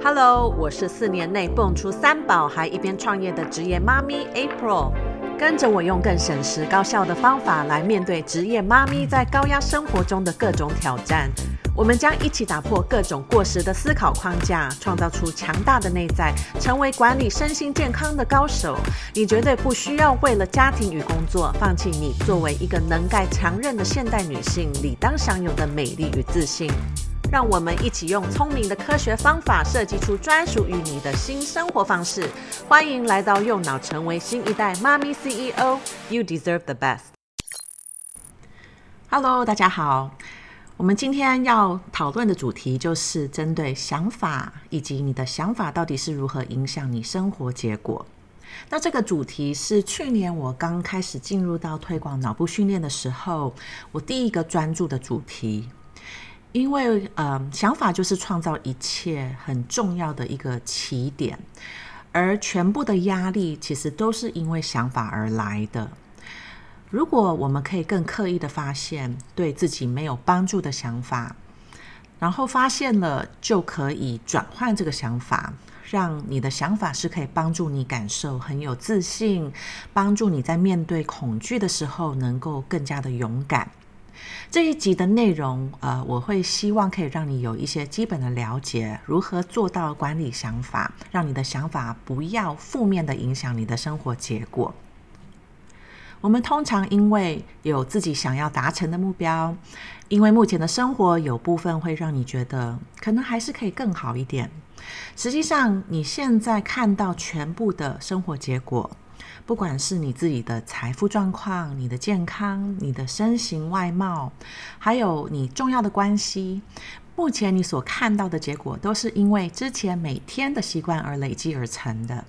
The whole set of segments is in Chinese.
Hello，我是四年内蹦出三宝还一边创业的职业妈咪 April，跟着我用更省时高效的方法来面对职业妈咪在高压生活中的各种挑战。我们将一起打破各种过时的思考框架，创造出强大的内在，成为管理身心健康的高手。你绝对不需要为了家庭与工作放弃你作为一个能干强韧的现代女性理当享有的美丽与自信。让我们一起用聪明的科学方法设计出专属于你的新生活方式。欢迎来到右脑，成为新一代妈咪 CEO。You deserve the best。Hello，大家好。我们今天要讨论的主题就是针对想法以及你的想法到底是如何影响你生活结果。那这个主题是去年我刚开始进入到推广脑部训练的时候，我第一个专注的主题。因为，呃，想法就是创造一切很重要的一个起点，而全部的压力其实都是因为想法而来的。如果我们可以更刻意的发现对自己没有帮助的想法，然后发现了，就可以转换这个想法，让你的想法是可以帮助你感受很有自信，帮助你在面对恐惧的时候能够更加的勇敢。这一集的内容，呃，我会希望可以让你有一些基本的了解，如何做到管理想法，让你的想法不要负面的影响你的生活结果。我们通常因为有自己想要达成的目标，因为目前的生活有部分会让你觉得可能还是可以更好一点。实际上，你现在看到全部的生活结果。不管是你自己的财富状况、你的健康、你的身形外貌，还有你重要的关系，目前你所看到的结果，都是因为之前每天的习惯而累积而成的。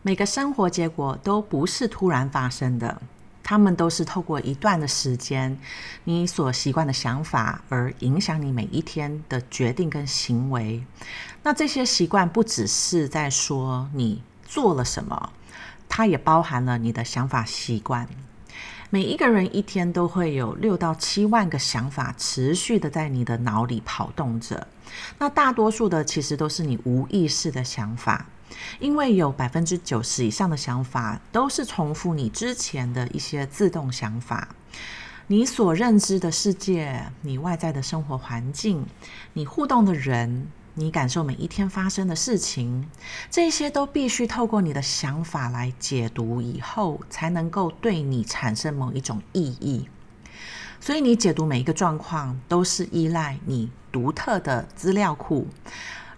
每个生活结果都不是突然发生的，他们都是透过一段的时间，你所习惯的想法而影响你每一天的决定跟行为。那这些习惯不只是在说你做了什么。它也包含了你的想法习惯。每一个人一天都会有六到七万个想法持续的在你的脑里跑动着。那大多数的其实都是你无意识的想法，因为有百分之九十以上的想法都是重复你之前的一些自动想法。你所认知的世界，你外在的生活环境，你互动的人。你感受每一天发生的事情，这些都必须透过你的想法来解读以后，才能够对你产生某一种意义。所以，你解读每一个状况，都是依赖你独特的资料库。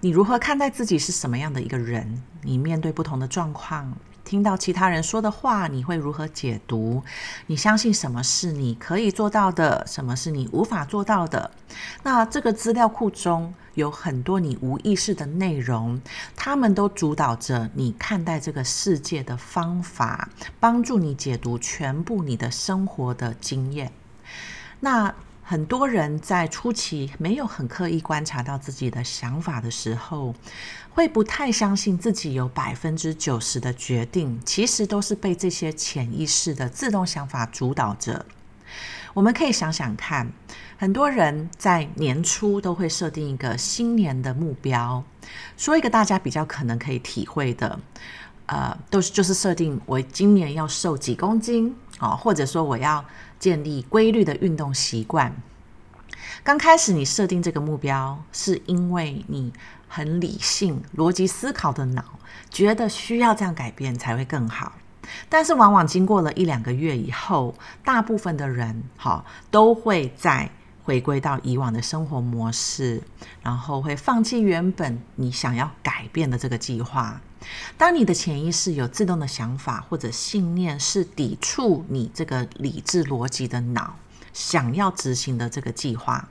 你如何看待自己是什么样的一个人？你面对不同的状况，听到其他人说的话，你会如何解读？你相信什么是你可以做到的，什么是你无法做到的？那这个资料库中有很多你无意识的内容，他们都主导着你看待这个世界的方法，帮助你解读全部你的生活的经验。那很多人在初期没有很刻意观察到自己的想法的时候，会不太相信自己有百分之九十的决定，其实都是被这些潜意识的自动想法主导着。我们可以想想看，很多人在年初都会设定一个新年的目标，说一个大家比较可能可以体会的，呃，都是就是设定我今年要瘦几公斤哦，或者说我要。建立规律的运动习惯。刚开始你设定这个目标，是因为你很理性、逻辑思考的脑觉得需要这样改变才会更好。但是往往经过了一两个月以后，大部分的人哈都会在回归到以往的生活模式，然后会放弃原本你想要改变的这个计划。当你的潜意识有自动的想法或者信念，是抵触你这个理智逻辑的脑想要执行的这个计划，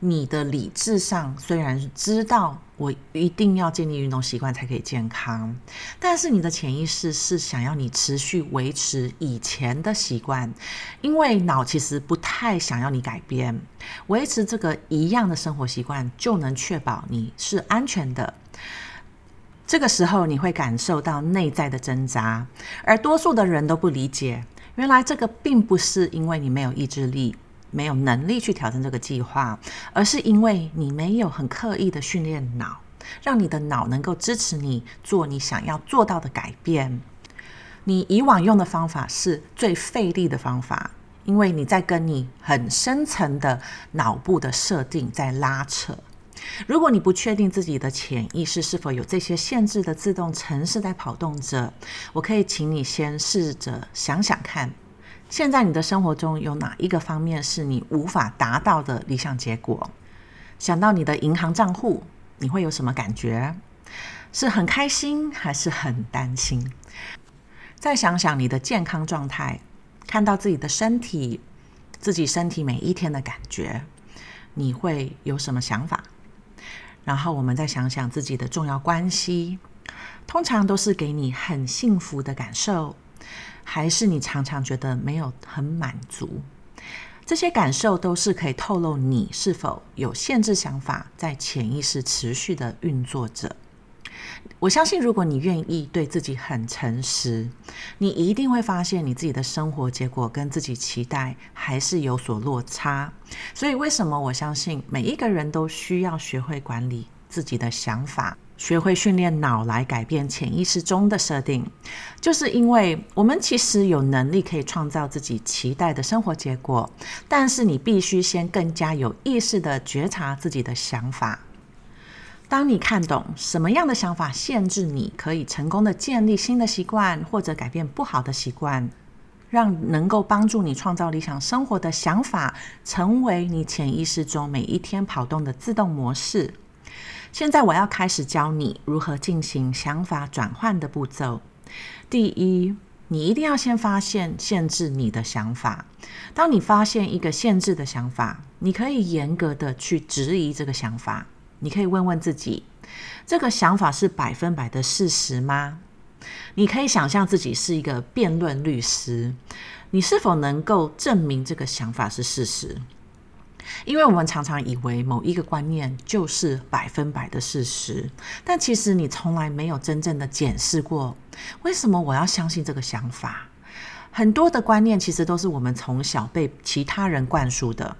你的理智上虽然知道我一定要建立运动习惯才可以健康，但是你的潜意识是想要你持续维持以前的习惯，因为脑其实不太想要你改变，维持这个一样的生活习惯就能确保你是安全的。这个时候你会感受到内在的挣扎，而多数的人都不理解，原来这个并不是因为你没有意志力、没有能力去挑战这个计划，而是因为你没有很刻意的训练脑，让你的脑能够支持你做你想要做到的改变。你以往用的方法是最费力的方法，因为你在跟你很深层的脑部的设定在拉扯。如果你不确定自己的潜意识是否有这些限制的自动程式在跑动着，我可以请你先试着想想看，现在你的生活中有哪一个方面是你无法达到的理想结果？想到你的银行账户，你会有什么感觉？是很开心，还是很担心？再想想你的健康状态，看到自己的身体，自己身体每一天的感觉，你会有什么想法？然后我们再想想自己的重要关系，通常都是给你很幸福的感受，还是你常常觉得没有很满足？这些感受都是可以透露你是否有限制想法在潜意识持续的运作着。我相信，如果你愿意对自己很诚实，你一定会发现你自己的生活结果跟自己期待还是有所落差。所以，为什么我相信每一个人都需要学会管理自己的想法，学会训练脑来改变潜意识中的设定，就是因为我们其实有能力可以创造自己期待的生活结果，但是你必须先更加有意识地觉察自己的想法。当你看懂什么样的想法限制你可以成功的建立新的习惯，或者改变不好的习惯，让能够帮助你创造理想生活的想法成为你潜意识中每一天跑动的自动模式。现在我要开始教你如何进行想法转换的步骤。第一，你一定要先发现限制你的想法。当你发现一个限制的想法，你可以严格的去质疑这个想法。你可以问问自己，这个想法是百分百的事实吗？你可以想象自己是一个辩论律师，你是否能够证明这个想法是事实？因为我们常常以为某一个观念就是百分百的事实，但其实你从来没有真正的检视过，为什么我要相信这个想法？很多的观念其实都是我们从小被其他人灌输的，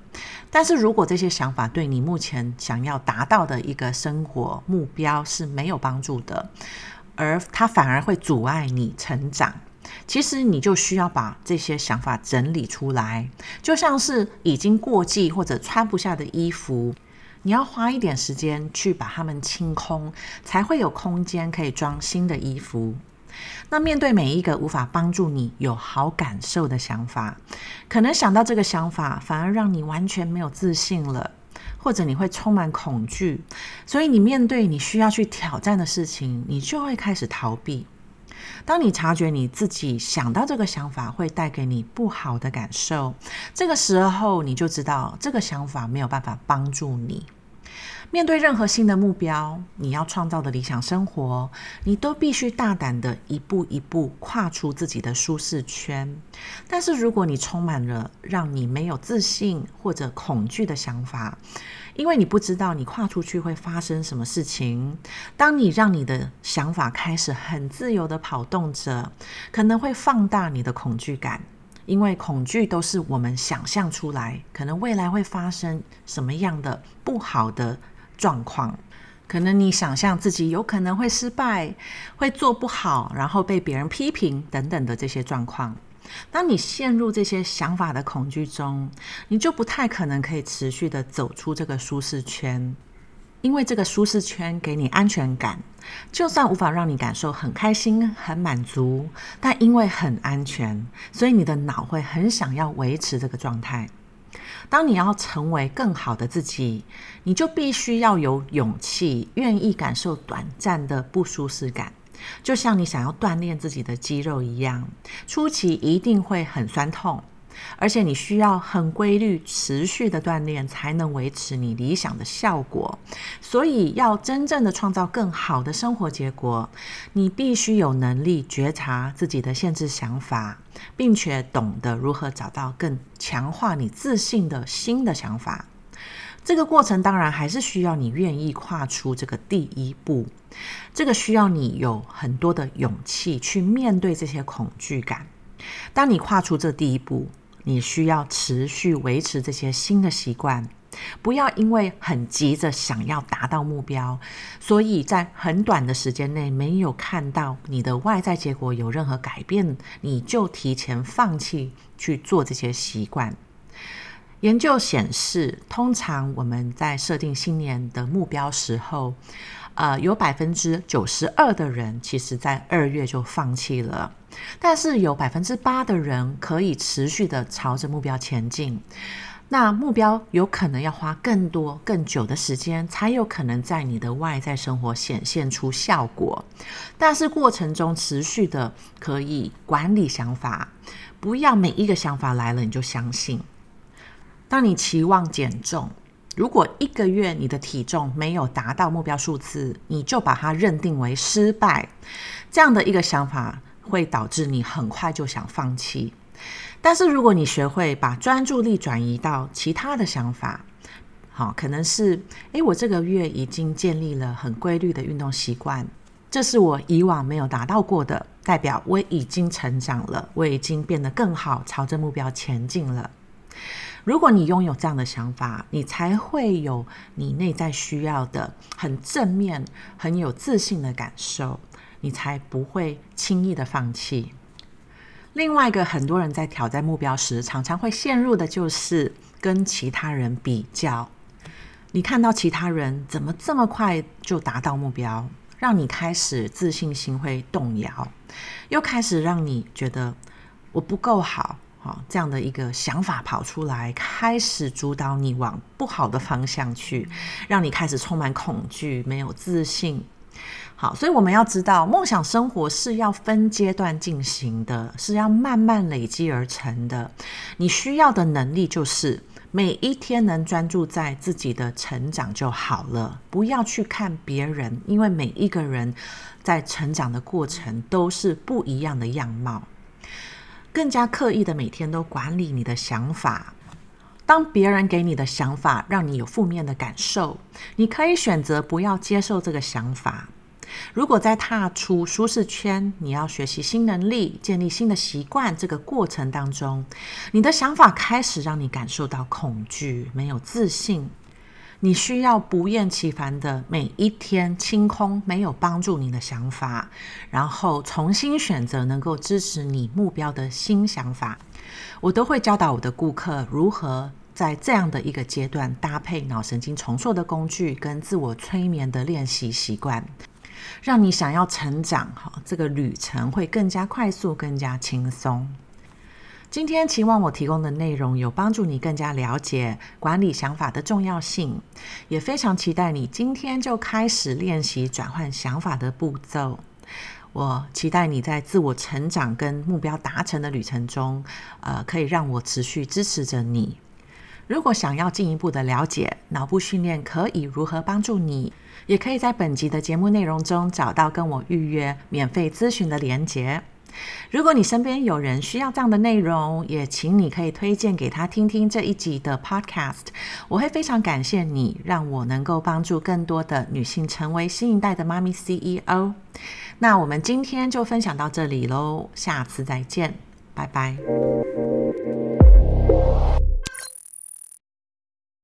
但是如果这些想法对你目前想要达到的一个生活目标是没有帮助的，而它反而会阻碍你成长，其实你就需要把这些想法整理出来，就像是已经过季或者穿不下的衣服，你要花一点时间去把它们清空，才会有空间可以装新的衣服。那面对每一个无法帮助你有好感受的想法，可能想到这个想法，反而让你完全没有自信了，或者你会充满恐惧，所以你面对你需要去挑战的事情，你就会开始逃避。当你察觉你自己想到这个想法会带给你不好的感受，这个时候你就知道这个想法没有办法帮助你。面对任何新的目标，你要创造的理想生活，你都必须大胆的一步一步跨出自己的舒适圈。但是，如果你充满了让你没有自信或者恐惧的想法，因为你不知道你跨出去会发生什么事情，当你让你的想法开始很自由的跑动着，可能会放大你的恐惧感。因为恐惧都是我们想象出来，可能未来会发生什么样的不好的状况，可能你想象自己有可能会失败，会做不好，然后被别人批评等等的这些状况。当你陷入这些想法的恐惧中，你就不太可能可以持续的走出这个舒适圈。因为这个舒适圈给你安全感，就算无法让你感受很开心、很满足，但因为很安全，所以你的脑会很想要维持这个状态。当你要成为更好的自己，你就必须要有勇气，愿意感受短暂的不舒适感，就像你想要锻炼自己的肌肉一样，初期一定会很酸痛。而且你需要很规律、持续的锻炼，才能维持你理想的效果。所以，要真正的创造更好的生活结果，你必须有能力觉察自己的限制想法，并且懂得如何找到更强化你自信的新的想法。这个过程当然还是需要你愿意跨出这个第一步，这个需要你有很多的勇气去面对这些恐惧感。当你跨出这第一步，你需要持续维持这些新的习惯，不要因为很急着想要达到目标，所以在很短的时间内没有看到你的外在结果有任何改变，你就提前放弃去做这些习惯。研究显示，通常我们在设定新年的目标时候，呃，有百分之九十二的人其实在二月就放弃了，但是有百分之八的人可以持续的朝着目标前进。那目标有可能要花更多、更久的时间，才有可能在你的外在生活显现出效果。但是过程中持续的可以管理想法，不要每一个想法来了你就相信。当你期望减重，如果一个月你的体重没有达到目标数字，你就把它认定为失败。这样的一个想法会导致你很快就想放弃。但是，如果你学会把专注力转移到其他的想法，好，可能是，诶，我这个月已经建立了很规律的运动习惯，这是我以往没有达到过的，代表我已经成长了，我已经变得更好，朝着目标前进了。如果你拥有这样的想法，你才会有你内在需要的很正面、很有自信的感受，你才不会轻易的放弃。另外一个，很多人在挑战目标时，常常会陷入的就是跟其他人比较。你看到其他人怎么这么快就达到目标，让你开始自信心会动摇，又开始让你觉得我不够好，好，这样的一个想法跑出来，开始主导你往不好的方向去，让你开始充满恐惧，没有自信。好，所以我们要知道，梦想生活是要分阶段进行的，是要慢慢累积而成的。你需要的能力就是每一天能专注在自己的成长就好了，不要去看别人，因为每一个人在成长的过程都是不一样的样貌。更加刻意的每天都管理你的想法。当别人给你的想法让你有负面的感受，你可以选择不要接受这个想法。如果在踏出舒适圈，你要学习新能力、建立新的习惯这个过程当中，你的想法开始让你感受到恐惧、没有自信，你需要不厌其烦的每一天清空没有帮助你的想法，然后重新选择能够支持你目标的新想法。我都会教导我的顾客如何在这样的一个阶段搭配脑神经重塑的工具跟自我催眠的练习习惯。让你想要成长，哈，这个旅程会更加快速、更加轻松。今天期望我提供的内容有帮助你更加了解管理想法的重要性，也非常期待你今天就开始练习转换想法的步骤。我期待你在自我成长跟目标达成的旅程中，呃，可以让我持续支持着你。如果想要进一步的了解脑部训练可以如何帮助你，也可以在本集的节目内容中找到跟我预约免费咨询的连结。如果你身边有人需要这样的内容，也请你可以推荐给他听听这一集的 Podcast。我会非常感谢你，让我能够帮助更多的女性成为新一代的妈咪 CEO。那我们今天就分享到这里喽，下次再见，拜拜。